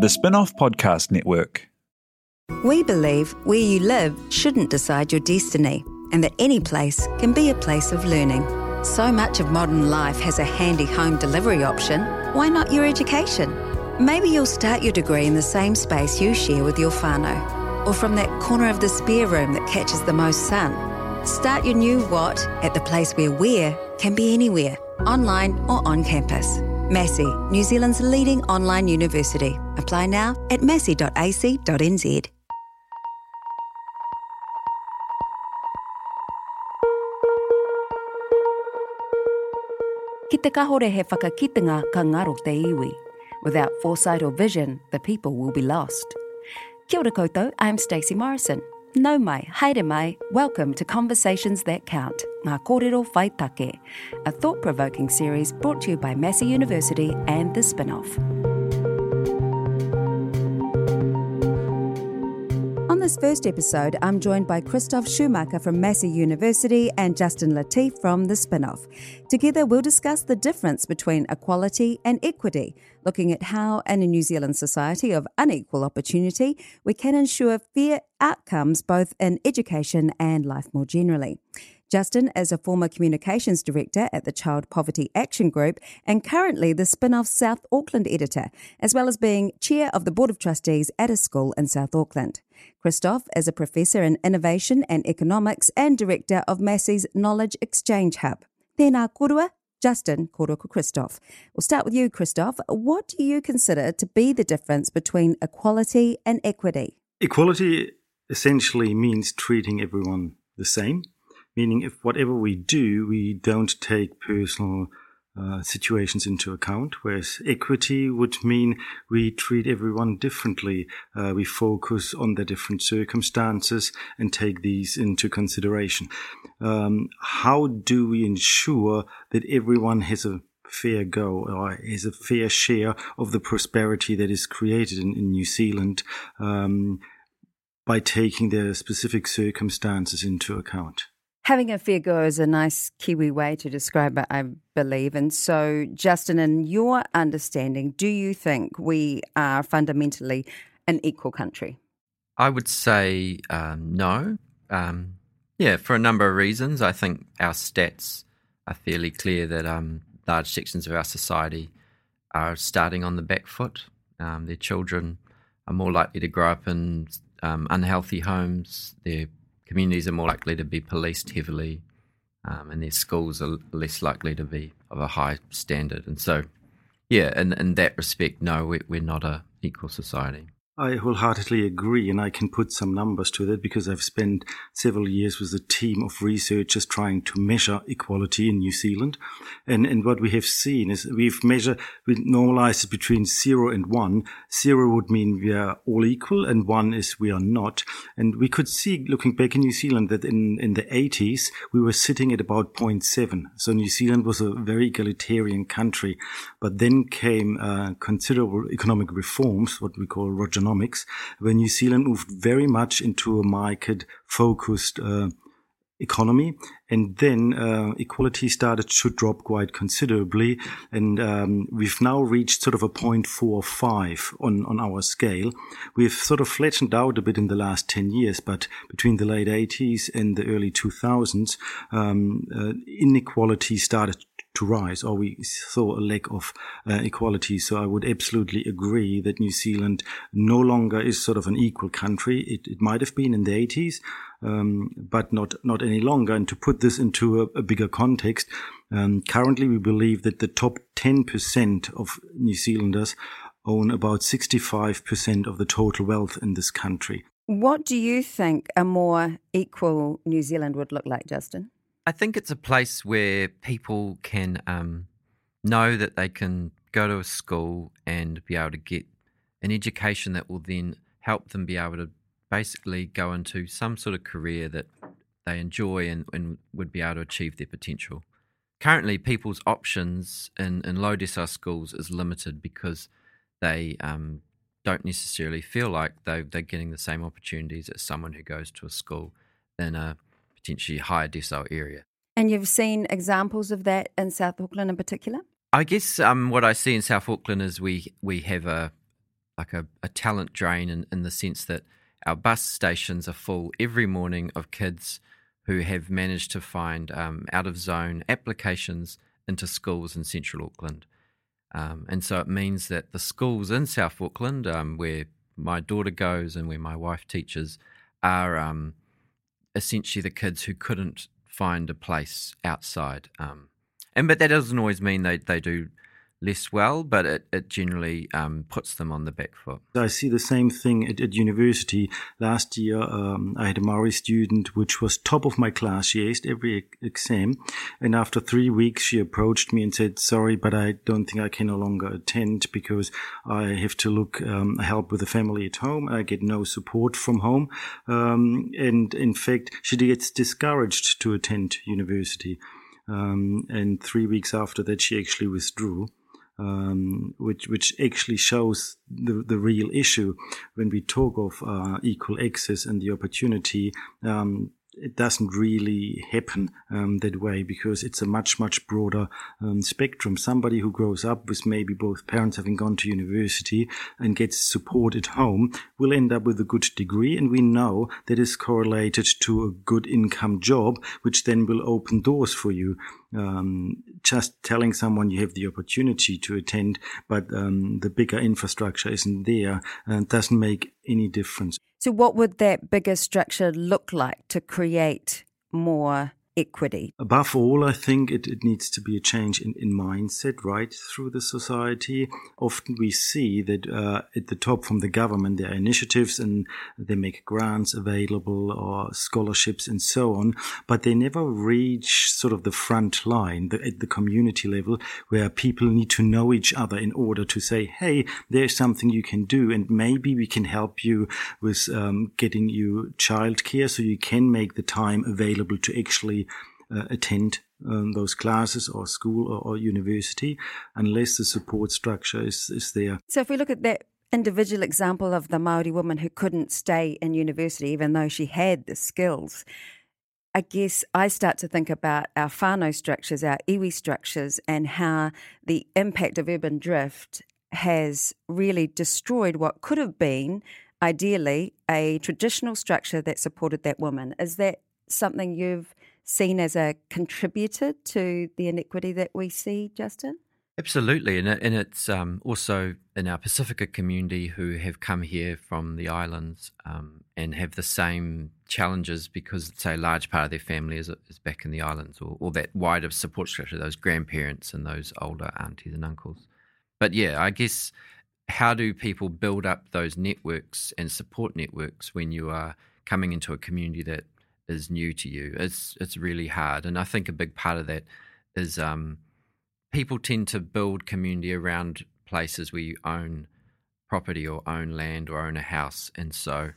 The Spin-off Podcast Network. We believe where you live shouldn't decide your destiny, and that any place can be a place of learning. So much of modern life has a handy home delivery option. Why not your education? Maybe you'll start your degree in the same space you share with your whānau, or from that corner of the spare room that catches the most sun. Start your new what at the place where where can be anywhere, online or on campus. Massey, New Zealand's leading online university. Apply now at massey.ac.nz. Ki te kahore he whakakitenga ka ngaro te iwi. Without foresight or vision, the people will be lost. Kia ora koutou, I'm Stacey Morrison. Nau mai, haere mai, welcome to Conversations That Count, Ngā Kōrero Whaitake, a thought-provoking series brought to you by Massey University and The Spin-Off. On this first episode, I'm joined by Christoph Schumacher from Massey University and Justin Latif from The Spinoff. Together, we'll discuss the difference between equality and equity, looking at how, in a New Zealand society of unequal opportunity, we can ensure fair outcomes both in education and life more generally. Justin is a former communications director at the Child Poverty Action Group and currently the Spinoff South Auckland editor, as well as being chair of the Board of Trustees at a school in South Auckland. Christoph is a professor in innovation and economics and director of Massey's Knowledge Exchange Hub. Tēnā korua, Justin Koroko Christoph. We'll start with you, Christoph. What do you consider to be the difference between equality and equity? Equality essentially means treating everyone the same meaning if whatever we do, we don't take personal uh, situations into account, whereas equity would mean we treat everyone differently. Uh, we focus on their different circumstances and take these into consideration. Um, how do we ensure that everyone has a fair go or has a fair share of the prosperity that is created in, in New Zealand um, by taking their specific circumstances into account? Having a fair go is a nice Kiwi way to describe it, I believe. And so, Justin, in your understanding, do you think we are fundamentally an equal country? I would say um, no. Um, yeah, for a number of reasons. I think our stats are fairly clear that um, large sections of our society are starting on the back foot. Um, their children are more likely to grow up in um, unhealthy homes. Their communities are more likely to be policed heavily, um, and their schools are less likely to be of a high standard. And so, yeah, in, in that respect, no, we, we're not a equal society. I wholeheartedly agree, and I can put some numbers to that because I've spent several years with a team of researchers trying to measure equality in New Zealand. And, and what we have seen is we've measured, we normalized it between zero and one. Zero would mean we are all equal, and one is we are not. And we could see, looking back in New Zealand, that in, in the 80s, we were sitting at about 0.7. So New Zealand was a very egalitarian country. But then came uh, considerable economic reforms, what we call Roger economics, where New Zealand moved very much into a market focused uh, economy. And then uh, equality started to drop quite considerably. And um, we've now reached sort of a 0.45 on, on our scale. We've sort of flattened out a bit in the last 10 years, but between the late 80s and the early 2000s, um, uh, inequality started to rise, or we saw a lack of uh, equality. So I would absolutely agree that New Zealand no longer is sort of an equal country. It, it might have been in the 80s, um, but not not any longer. And to put this into a, a bigger context, um, currently we believe that the top 10% of New Zealanders own about 65% of the total wealth in this country. What do you think a more equal New Zealand would look like, Justin? I think it's a place where people can um, know that they can go to a school and be able to get an education that will then help them be able to basically go into some sort of career that they enjoy and, and would be able to achieve their potential. Currently, people's options in, in low decile schools is limited because they um, don't necessarily feel like they they're getting the same opportunities as someone who goes to a school in a potentially higher decile area. And you've seen examples of that in South Auckland in particular? I guess um, what I see in South Auckland is we we have a like a, a talent drain in, in the sense that our bus stations are full every morning of kids who have managed to find um, out of zone applications into schools in central Auckland. Um, and so it means that the schools in South Auckland, um, where my daughter goes and where my wife teaches, are um, essentially the kids who couldn't find a place outside. Um, and but that doesn't always mean they, they do less well, but it, it generally um, puts them on the back foot. I see the same thing at, at university. Last year, um, I had a Maori student which was top of my class. She aced every exam. And after three weeks, she approached me and said, sorry, but I don't think I can no longer attend because I have to look, um, help with the family at home. I get no support from home. Um, and in fact, she gets discouraged to attend university. Um, and three weeks after that, she actually withdrew um, which which actually shows the the real issue when we talk of uh, equal access and the opportunity. Um, it doesn't really happen um, that way because it's a much much broader um, spectrum. Somebody who grows up with maybe both parents having gone to university and gets support at home will end up with a good degree, and we know that is correlated to a good income job, which then will open doors for you. Um, just telling someone you have the opportunity to attend, but um, the bigger infrastructure isn't there, and doesn't make any difference. So, what would that bigger structure look like to create more equity? Above all, I think it, it needs to be a change in, in mindset right through the society. Often we see that uh, at the top from the government, there are initiatives and they make grants available or scholarships and so on, but they never reach sort of the front line the, at the community level where people need to know each other in order to say, hey, there's something you can do and maybe we can help you with um, getting you childcare so you can make the time available to actually attend um, those classes or school or, or, university unless the support structure is, is there. So if we look at that individual example of the Maori woman who couldn't stay in university even though she had the skills, I guess I start to think about our whānau structures, our iwi structures, and how the impact of urban drift has really destroyed what could have been, ideally, a traditional structure that supported that woman. Is that something you've seen as a contributor to the inequity that we see, Justin? Absolutely, and, and it's um, also in our Pasifika community who have come here from the islands um, and have the same challenges because, say, a large part of their family is, is back in the islands or, or that wider support structure, those grandparents and those older aunties and uncles. But yeah, I guess how do people build up those networks and support networks when you are coming into a community that is new to you. It's it's really hard, and I think a big part of that is um, people tend to build community around places where you own property or own land or own a house, and so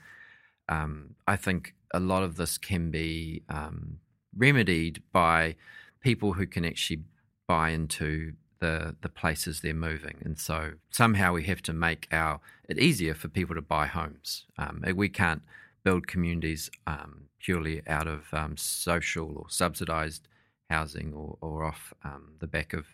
um, I think a lot of this can be um, remedied by people who can actually buy into the the places they're moving, and so somehow we have to make our it easier for people to buy homes. Um, we can't build communities um, purely out of um, social or subsidised housing or, or off um, the back of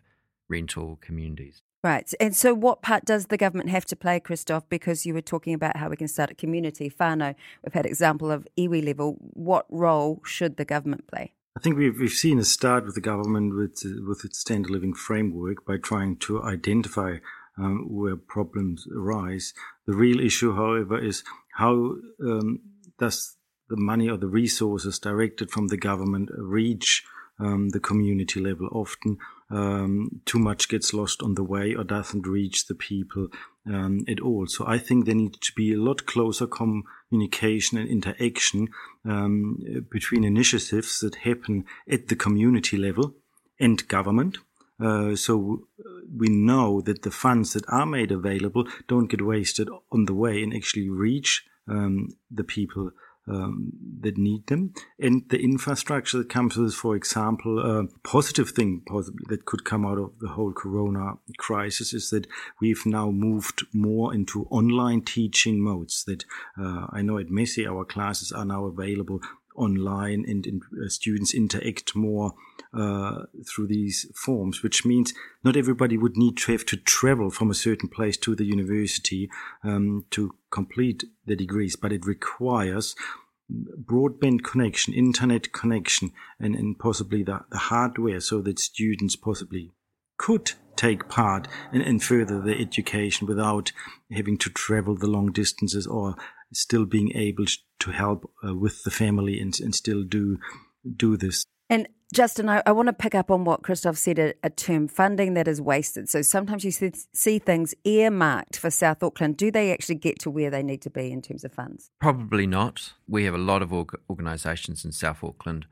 rental communities. Right. And so, what part does the government have to play, Christoph? Because you were talking about how we can start a community. Whānau, we've had example of iwi level. What role should the government play? I think we've, we've seen a start with the government with, with its standard living framework by trying to identify um, where problems arise. The real issue, however, is how um, does the money or the resources directed from the government reach um, the community level. Often, um, too much gets lost on the way or doesn't reach the people um, at all. So I think there needs to be a lot closer communication and interaction um, between initiatives that happen at the community level and government. Uh, so we know that the funds that are made available don't get wasted on the way and actually reach um, the people um, that need them. And the infrastructure that comes with, for example, a positive thing possibly that could come out of the whole corona crisis is that we've now moved more into online teaching modes that uh, I know at Massey our classes are now available online and, and uh, students interact more uh, through these forms, which means not everybody would need to have to travel from a certain place to the university um, to complete the degrees, but it requires broadband connection, internet connection, and, and possibly the, the hardware so that students possibly could take part and, and further their education without having to travel the long distances or still being able to help uh, with the family and, and still do do this. And Justin, I, I want to pick up on what Christoph said a, a, term funding that is wasted. So sometimes you see, see things earmarked for South Auckland. Do they actually get to where they need to be in terms of funds? Probably not. We have a lot of org- organisations in South Auckland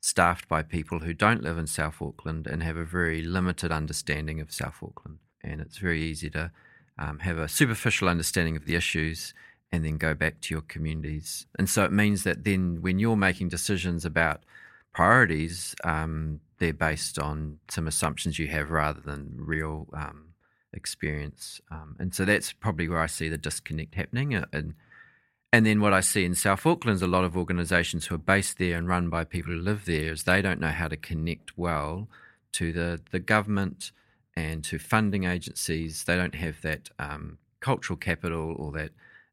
staffed by people who don't live in South Auckland and have a very limited understanding of South Auckland. And it's very easy to um, have a superficial understanding of the issues and then go back to your communities. And so it means that then when you're making decisions about priorities, um, they're based on some assumptions you have rather than real um, experience. Um, and so that's probably where I see the disconnect happening. Uh, and and then what I see in South Auckland is a lot of organisations who are based there and run by people who live there is they don't know how to connect well to the, the government and to funding agencies. They don't have that um, cultural capital or that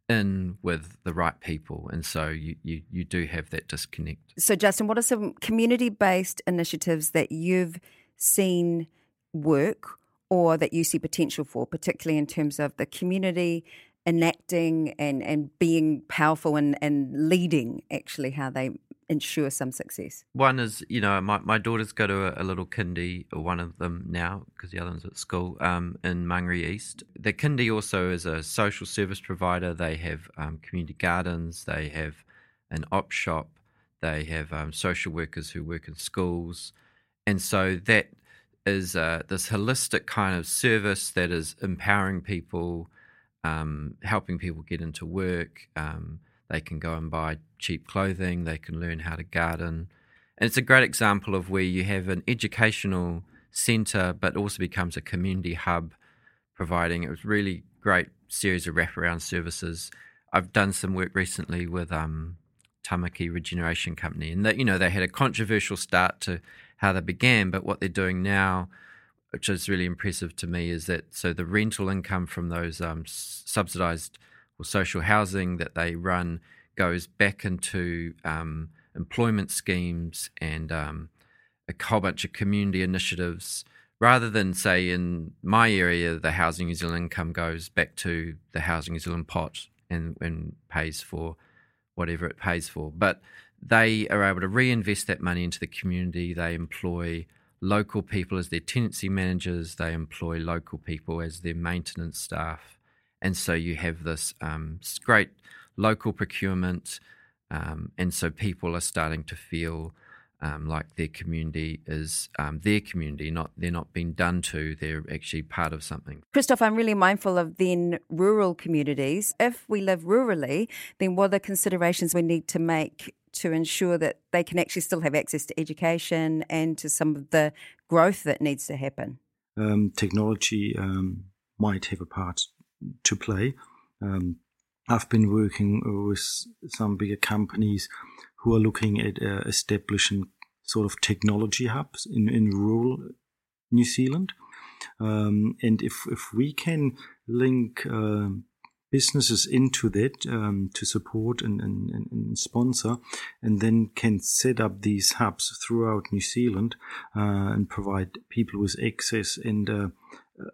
in with the right people. And so you, you, you do have that disconnect. So, Justin, what are some community based initiatives that you've seen work or that you see potential for, particularly in terms of the community enacting and, and being powerful and, and leading actually how they ensure some success? One is, you know, my, my daughters go to a, a little kindy, or one of them now, because the other one's at school, um, in Mangere East. The kindy also is a social service provider. They have um, community gardens, they have an op shop, they have um, social workers who work in schools. And so that is uh, this holistic kind of service that is empowering people, um, helping people get into work um, they can go and buy cheap clothing. They can learn how to garden. And it's a great example of where you have an educational centre, but also becomes a community hub, providing a really great series of wraparound services. I've done some work recently with um, Tamaki Regeneration Company, and that you know they had a controversial start to how they began, but what they're doing now, which is really impressive to me, is that so the rental income from those um, subsidised or social housing that they run goes back into um, employment schemes and um, a whole bunch of community initiatives. Rather than say in my area, the Housing New Zealand income goes back to the Housing New Zealand pot and, and pays for whatever it pays for. But they are able to reinvest that money into the community. They employ local people as their tenancy managers. They employ local people as their maintenance staff and so you have this um, great local procurement, um, and so people are starting to feel um, like their community is um, their community, not they're not being done to. They're actually part of something. Christoph, I'm really mindful of then rural communities. If we live rurally, then what are the considerations we need to make to ensure that they can actually still have access to education and to some of the growth that needs to happen? Um, technology um, might have a part to play. Um, I've been working with some bigger companies who are looking at uh, establishing sort of technology hubs in, in rural New Zealand. Um, and if, if we can link uh, businesses into that um, to support and, and, and, sponsor, and then can set up these hubs throughout New Zealand uh, and provide people with access and uh,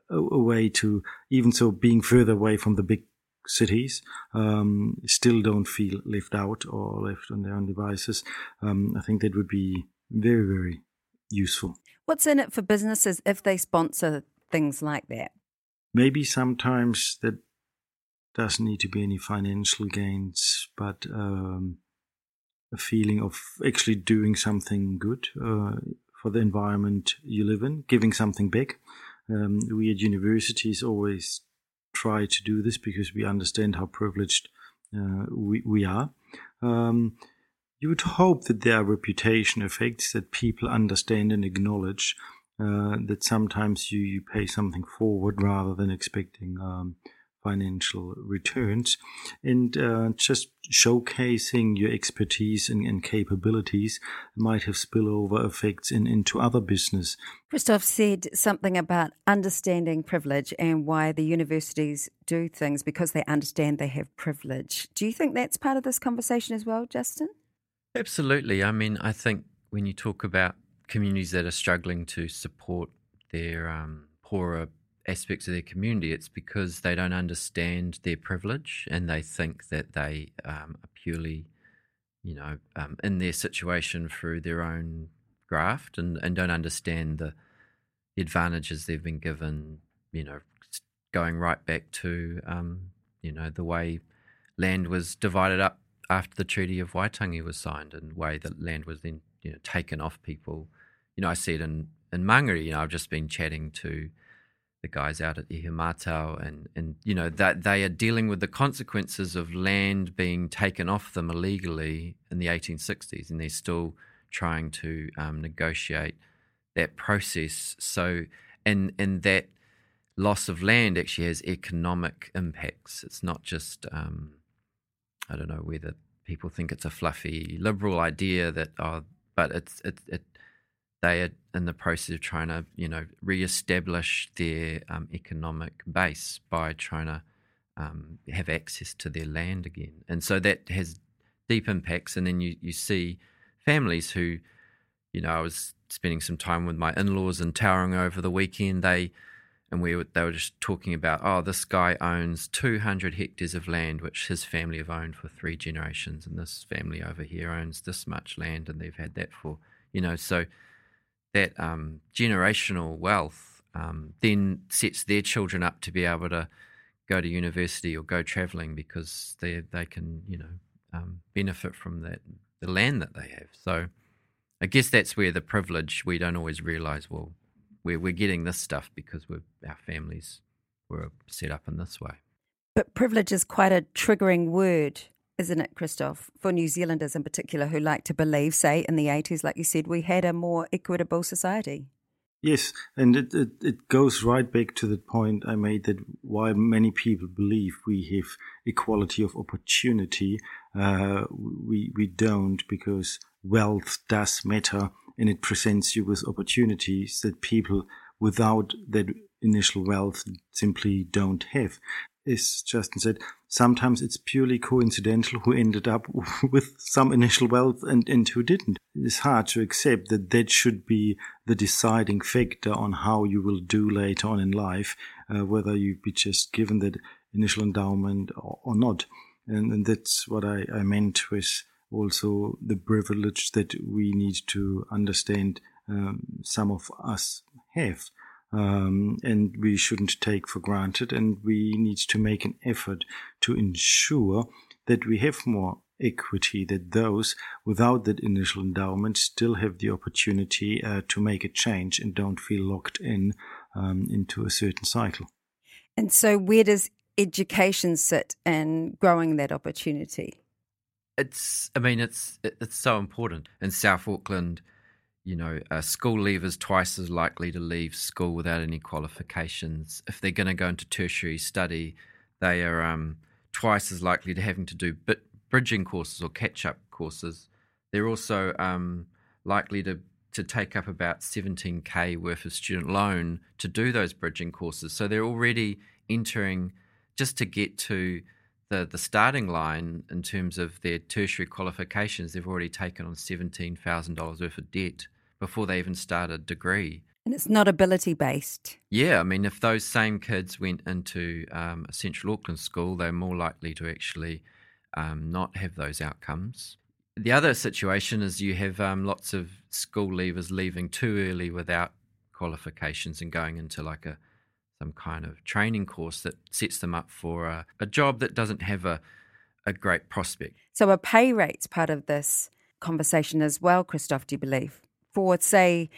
a, a, way to, even so being further away from the big cities, um, still don't feel left out or left on their own devices. Um, I think that would be very, very useful. What's in it for businesses if they sponsor things like that? Maybe sometimes that doesn't need to be any financial gains, but um, a feeling of actually doing something good uh, for the environment you live in, giving something back. Um, we at universities always try to do this because we understand how privileged uh, we, we are. Um, you would hope that there are reputation effects that people understand and acknowledge uh, that sometimes you, you pay something forward rather than expecting um, financial returns and uh, just showcasing your expertise and, and, capabilities might have spillover effects in, into other business. Christoph said something about understanding privilege and why the universities do things because they understand they have privilege. Do you think that's part of this conversation as well, Justin? Absolutely. I mean, I think when you talk about communities that are struggling to support their um, poorer aspects of their community, it's because they don't understand their privilege and they think that they um, are purely, you know, um, in their situation through their own graft and, and don't understand the, advantages they've been given, you know, going right back to, um, you know, the way land was divided up after the Treaty of Waitangi was signed and the way that land was then, you know, taken off people. You know, I see it in, in Mangere, you know, I've just been chatting to the guys out at Ihumātao, and and you know that they are dealing with the consequences of land being taken off them illegally in the 1860s, and they're still trying to um, negotiate that process. So, and and that loss of land actually has economic impacts. It's not just um, I don't know whether people think it's a fluffy liberal idea that oh, but it's it, it they are in the process of trying to, you know, re-establish their um, economic base by trying to um, have access to their land again, and so that has deep impacts. And then you you see families who, you know, I was spending some time with my in-laws in Tauranga over the weekend. They and we were, they were just talking about, oh, this guy owns 200 hectares of land, which his family have owned for three generations, and this family over here owns this much land, and they've had that for, you know, so that um, generational wealth um, then sets their children up to be able to go to university or go traveling because they they can you know um, benefit from that the land that they have. So I guess that's where the privilege we don't always realize. Well, we're we're getting this stuff because we're our families were set up in this way. But privilege is quite a triggering word isn't it, Christoph, for New Zealanders in particular who like to believe, say, in the 80s, like you said, we had a more equitable society? Yes, and it, it, it, goes right back to the point I made that why many people believe we have equality of opportunity, uh, we, we don't because wealth does matter and it presents you with opportunities that people without that initial wealth simply don't have as Justin said, sometimes it's purely coincidental who ended up with some initial wealth and, and who didn't. It's hard to accept that that should be the deciding factor on how you will do later on in life, uh, whether you be just given that initial endowment or, or not. And, and, that's what I, I meant with also the privilege that we need to understand um, some of us have um, and we shouldn't take for granted. And we need to make an effort to ensure that we have more equity, that those without that initial endowment still have the opportunity uh, to make a change and don't feel locked in um, into a certain cycle. And so, where does education sit in growing that opportunity? It's, I mean, it's it's so important in South Auckland you know, a school leavers twice as likely to leave school without any qualifications. If they're going to go into tertiary study, they are um, twice as likely to having to do bit bridging courses or catch up courses. They're also um, likely to to take up about 17k worth of student loan to do those bridging courses. So they're already entering just to get to the, the starting line in terms of their tertiary qualifications. They've already taken on $17,000 worth of debt before they even start a degree. And it's not ability based. Yeah, I mean, if those same kids went into um, a Central Auckland school, they're more likely to actually um, not have those outcomes. The other situation is you have um, lots of school leavers leaving too early without qualifications and going into like a some kind of training course that sets them up for a, a job that doesn't have a, a great prospect. So a pay rate's part of this conversation as well, Christoph, do you believe? For, say,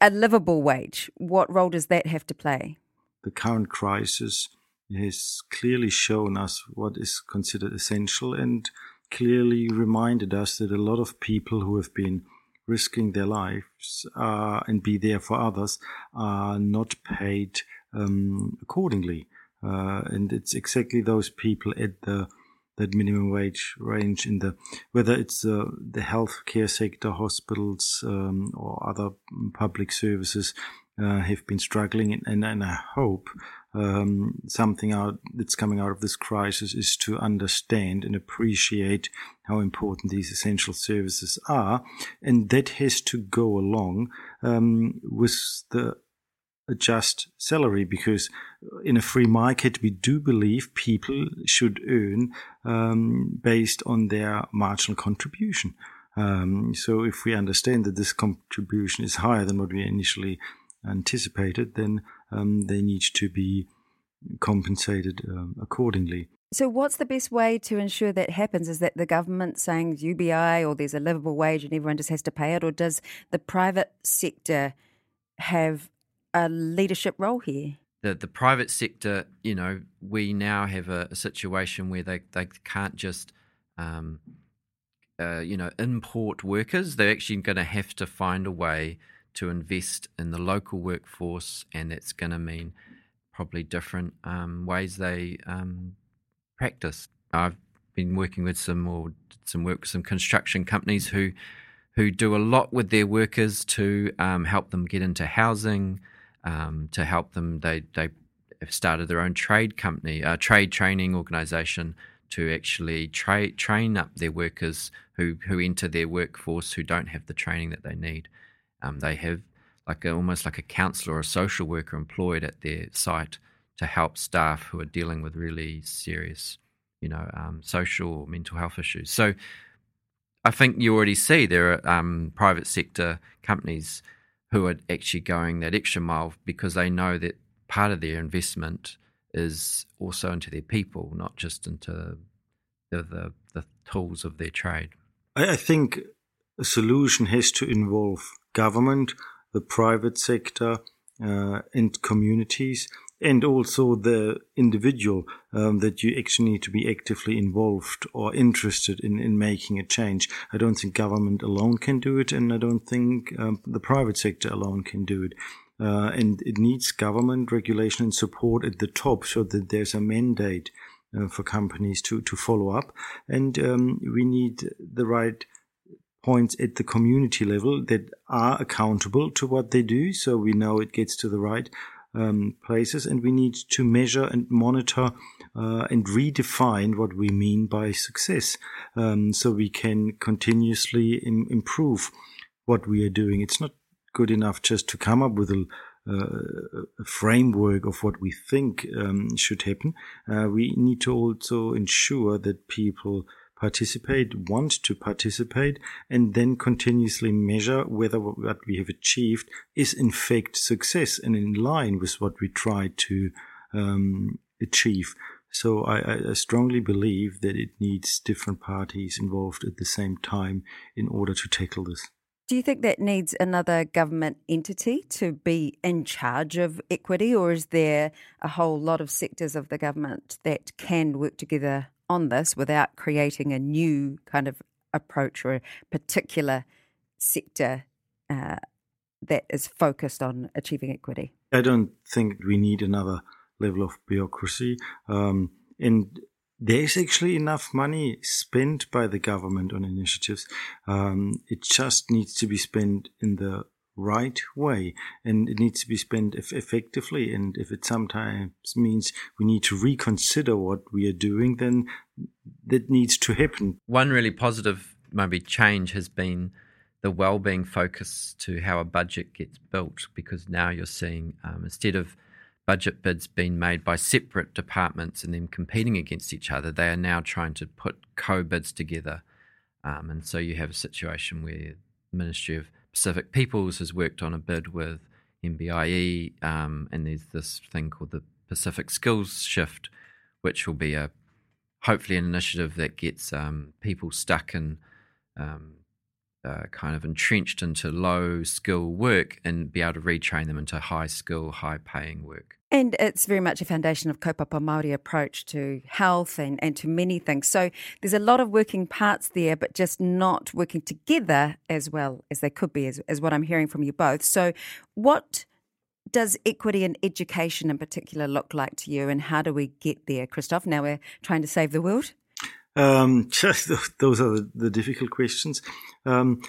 a livable wage? What role does that have to play? The current crisis has clearly shown us what is considered essential and clearly reminded us that a lot of people who have been risking their lives uh, and be there for others are not paid um, accordingly. Uh, and it's exactly those people at the that minimum wage range in the whether it's uh, the healthcare sector, hospitals, um, or other public services uh, have been struggling, and, and, and I hope um, something out that's coming out of this crisis is to understand and appreciate how important these essential services are, and that has to go along um, with the just salary because in a free market we do believe people should earn um, based on their marginal contribution. Um, so if we understand that this contribution is higher than what we initially anticipated, then um, they need to be compensated um, accordingly. So, what's the best way to ensure that happens? Is that the government saying UBI or there's a livable wage and everyone just has to pay it, or does the private sector have a leadership role here? The, the private sector, you know, we now have a, a situation where they, they can't just, um, uh, you know, import workers. They're actually going to have to find a way to invest in the local workforce, and that's going to mean probably different um, ways they um, practice. I've been working with some or some work with some construction companies who who do a lot with their workers to um, help them get into housing, um, to help them. They they started their own trade company, a trade training organisation to actually tra- train up their workers who who enter their workforce who don't have the training that they need. Um, they have like a, almost like a counsellor or a social worker employed at their site to help staff who are dealing with really serious, you know, um, social or mental health issues. So I think you already see there are um, private sector companies who are actually going that extra mile because they know that part of their investment is also into their people, not just into the, the, the tools of their trade. I think a solution has to involve government, the private sector, uh, and communities, and also the individual um, that you actually need to be actively involved or interested in, in making a change. I don't think government alone can do it, and I don't think um, the private sector alone can do it. Uh, and it needs government regulation and support at the top so that there's a mandate uh, for companies to, to follow up. And um, we need the right points at the community level that are accountable to what they do. So we know it gets to the right um, places and we need to measure and monitor uh, and redefine what we mean by success um, so we can continuously Im- improve what we are doing. It's not good enough just to come up with a, uh, a framework of what we think um, should happen. Uh, we need to also ensure that people participate, want to participate, and then continuously measure whether what we have achieved is in fact success and in line with what we try to um, achieve. So I, I, strongly believe that it needs different parties involved at the same time in order to tackle this. Do you think that needs another government entity to be in charge of equity, or is there a whole lot of sectors of the government that can work together on this without creating a new kind of approach or a particular sector uh, that is focused on achieving equity? I don't think we need another level of bureaucracy. Um, and there's actually enough money spent by the government on initiatives. Um, it just needs to be spent in the right way and it needs to be spent effectively and if it sometimes means we need to reconsider what we are doing then that needs to happen. One really positive maybe change has been the well-being focus to how a budget gets built because now you're seeing um, instead of budget bids being made by separate departments and then competing against each other they are now trying to put co-bids together. Um, and so you have a situation where ministry of Pacific Peoples has worked on a bid with MBIE, um, and there's this thing called the Pacific Skills Shift, which will be a hopefully an initiative that gets um, people stuck in um, uh, kind of entrenched into low skill work and be able to retrain them into high skill, high paying work. And it's very much a foundation of kaupapa Māori approach to health and, and to many things. So there's a lot of working parts there, but just not working together as well as they could be, as, what I'm hearing from you both. So what does equity in education in particular look like to you, and how do we get there, Christoph? Now we're trying to save the world. Um, those are the, the difficult questions. Um,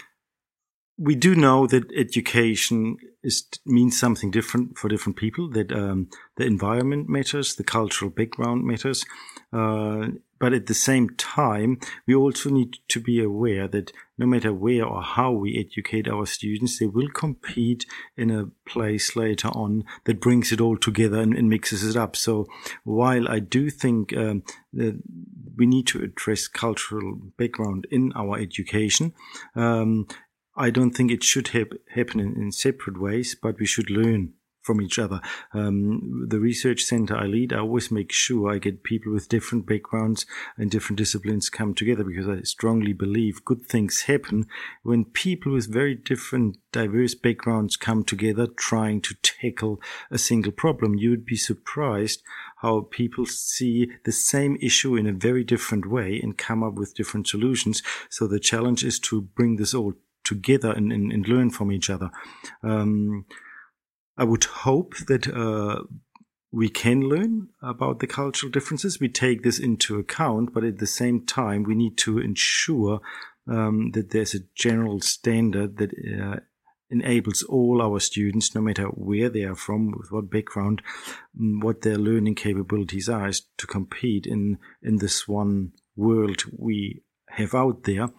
we do know that education is, means something different for different people. That um, the environment matters, the cultural background matters, uh, but at the same time, we also need to be aware that no matter where or how we educate our students, they will compete in a place later on that brings it all together and, and mixes it up. So while I do think um, that we need to address cultural background in our education, um, I don't think it should happen in, in separate ways, but we should learn from each other. Um, the research center I lead, I always make sure I get people with different backgrounds and different disciplines come together because I strongly believe good things happen when people with very different, diverse backgrounds come together trying to tackle a single problem. You would be surprised how people see the same issue in a very different way and come up with different solutions. So the challenge is to bring this all together and, and, and learn from each other. Um, I would hope that uh, we can learn about the cultural differences. We take this into account, but at the same time, we need to ensure um, that there's a general standard that uh, enables all our students, no matter where they are from, with what background, mm, what their learning capabilities are, is to compete in in this one world we have out there.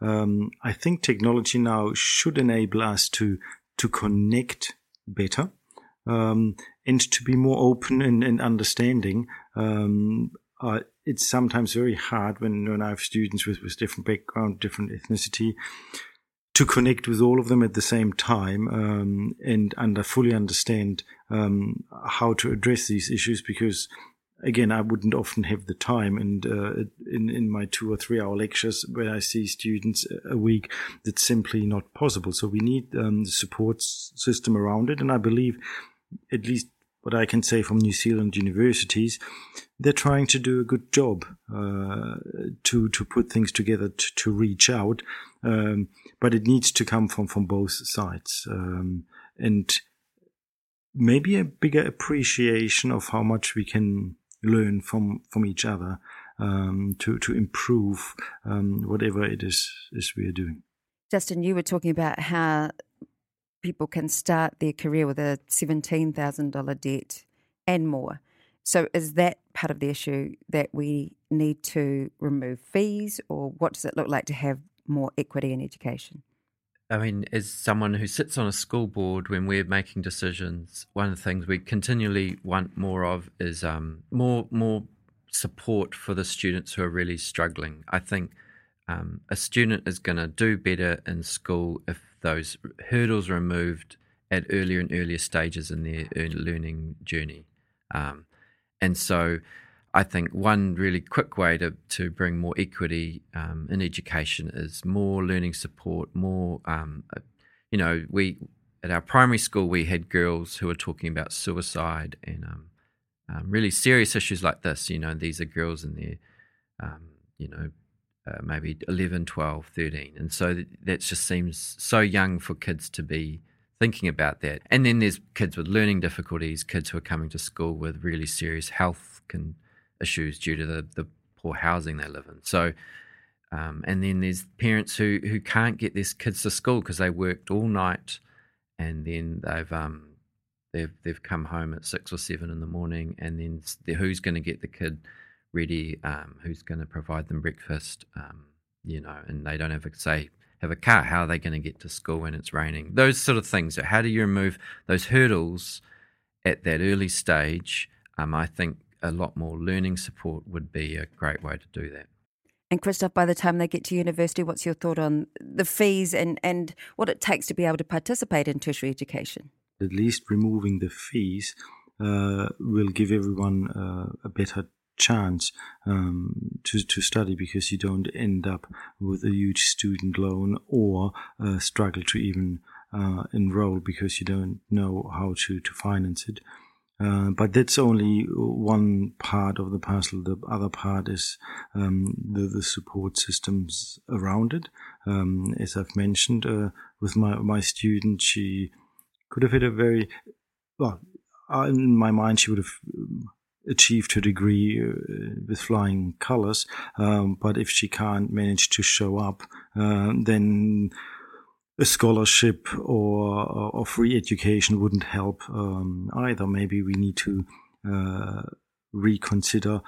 Um, I think technology now should enable us to to connect better um, and to be more open and, and understanding. Um, uh, it's sometimes very hard when, when I have students with, with different background, different ethnicity, to connect with all of them at the same time um, and under fully understand um, how to address these issues because again, I wouldn't often have the time. And uh, in in my two or three hour lectures, where I see students a week, that's simply not possible. So we need um, the support system around it. And I believe, at least what I can say from New Zealand universities, they're trying to do a good job uh, to to put things together to, to reach out. Um, but it needs to come from from both sides. Um, and maybe a bigger appreciation of how much we can learn from from each other um, to to improve um, whatever it is is we are doing. Justin, you were talking about how people can start their career with a seventeen thousand dollar debt and more. So, is that part of the issue that we need to remove fees, or what does it look like to have more equity in education? I mean, as someone who sits on a school board when we're making decisions, one of the things we continually want more of is um, more more support for the students who are really struggling. I think um, a student is going to do better in school if those hurdles are removed at earlier and earlier stages in their learning journey. Um, and so I think one really quick way to, to bring more equity um, in education is more learning support, more, um, uh, you know, we at our primary school we had girls who were talking about suicide and um, um really serious issues like this. You know, these are girls in their, um, you know, uh, maybe 11, 12, 13. And so that, just seems so young for kids to be thinking about that. And then there's kids with learning difficulties, kids who are coming to school with really serious health can issues due to the, the poor housing they live in. So, um, and then there's parents who, who can't get their kids to school because they worked all night, and then they've um, they've they've come home at six or seven in the morning, and then who's going to get the kid ready? Um, who's going to provide them breakfast? Um, you know, and they don't have a say have a car. How are they going to get to school when it's raining? Those sort of things. So how do you remove those hurdles at that early stage? Um, I think a lot more learning support would be a great way to do that. And Christoph, by the time they get to university, what's your thought on the fees and, and what it takes to be able to participate in tertiary education? At least removing the fees uh, will give everyone uh, a better chance um, to, to study because you don't end up with a huge student loan or uh, struggle to even uh, enroll because you don't know how to, to finance it. Uh, but that's only one part of the puzzle. The other part is um, the, the, support systems around it. Um, as I've mentioned, uh, with my, my student, she could have had a very well, in my mind, she would have um, achieved her degree uh, with flying colors. Um, but if she can't manage to show up, uh, then a scholarship or, or free education wouldn't help um, either. Maybe we need to uh, reconsider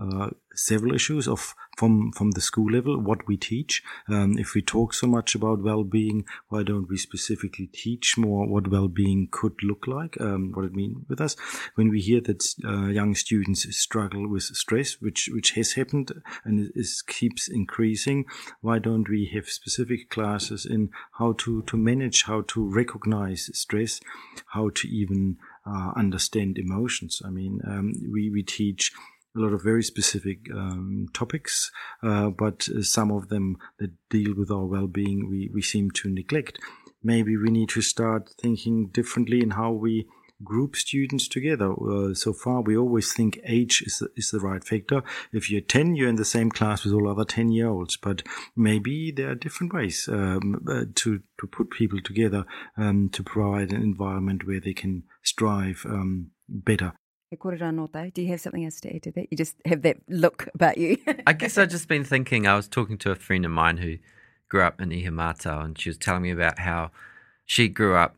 uh, several issues of from from the school level what we teach. Um, if we talk so much about well-being why don't we specifically teach more what well-being could look like um, what it means with us? When we hear that uh, young students struggle with stress which which has happened and is keeps increasing why don't we have specific classes in how to to manage how to recognize stress how to even uh, understand emotions. I mean, um, we, we teach a lot of very specific um, topics, uh, but uh, some of them that deal with our well-being, we, we seem to neglect. Maybe we need to start thinking differently in how we group students together. Uh, so far, we always think age is the, is the right factor. If you're 10, you're in the same class with all other 10 year olds, but maybe there are different ways um, uh, to, to put people together um, to provide an environment where they can strive um, better. Do you have something else to add to that? You just have that look about you. I guess I've just been thinking, I was talking to a friend of mine who grew up in Ihumātao, and she was telling me about how she grew up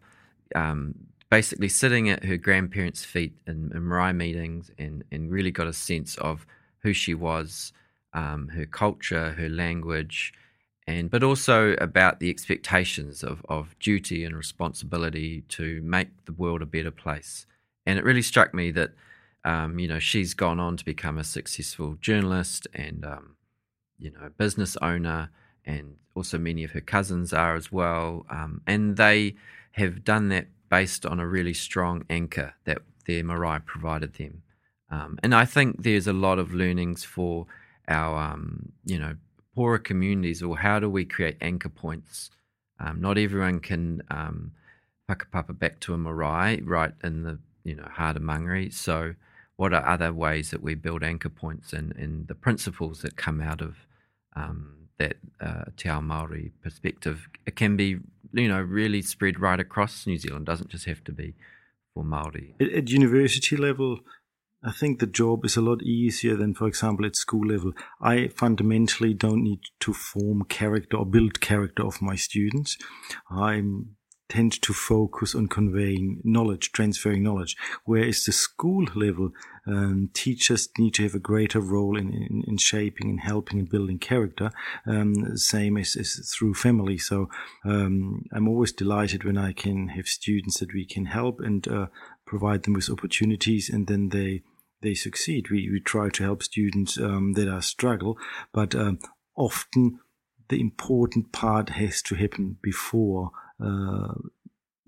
um, basically sitting at her grandparents' feet in, in meetings and, and really got a sense of who she was, um, her culture, her language, and but also about the expectations of, of duty and responsibility to make the world a better place. And it really struck me that um, you know she's gone on to become a successful journalist and um, you know business owner, and also many of her cousins are as well, um, and they have done that based on a really strong anchor that their marae provided them. Um, and I think there's a lot of learnings for our, um, you know, poorer communities, or how do we create anchor points? Um, not everyone can um, whakapapa back to a marae right in the, you know, heart of Mangere. So what are other ways that we build anchor points and, and the principles that come out of um, that uh, Te Ao Māori perspective? Can be you know really spread right across New Zealand. Doesn't just have to be for Maori. At, at, university level, I think the job is a lot easier than, for example, at school level. I fundamentally don't need to form character or build character of my students. I'm tend to focus on conveying knowledge, transferring knowledge. Whereas the school level, um, teachers need to have a greater role in, in, in shaping and helping and building character, um, same as, as through family. So um, I'm always delighted when I can have students that we can help and uh, provide them with opportunities, and then they they succeed. We we try to help students um, that are struggle, but um, often the important part has to happen before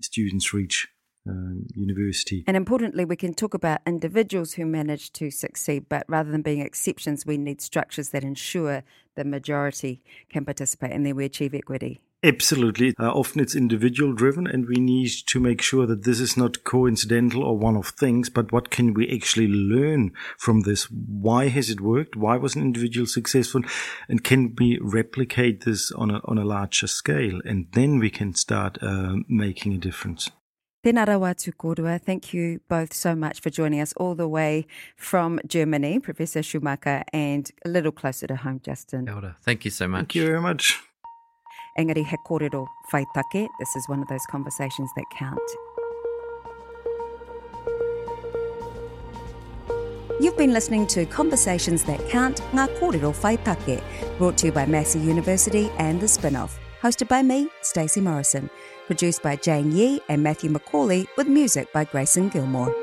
students reach uh, university. And importantly, we can talk about individuals who manage to succeed, but rather than being exceptions, we need structures that ensure the majority can participate and then we achieve equity. Absolutely. Uh, often it's individual driven, and we need to make sure that this is not coincidental or one of things, but what can we actually learn from this? Why has it worked? Why was an individual successful? And can we replicate this on a, on a larger scale? And then we can start uh, making a difference. Tēnā atu kōrua. Thank you both so much for joining us all the way from Germany, Professor Schumacher, and a little closer to home, Justin. Elder, thank you so much. Thank you very much. Engari he kōrero whai take. This is one of those conversations that count. You've been listening to Conversations That Count, Ngā Kōrero Whai Take, brought to you by Massey University and The Spinoff, hosted by me, Stacey Morrison, produced by Jane Yee and Matthew McCauley, with music by Grayson Gilmore.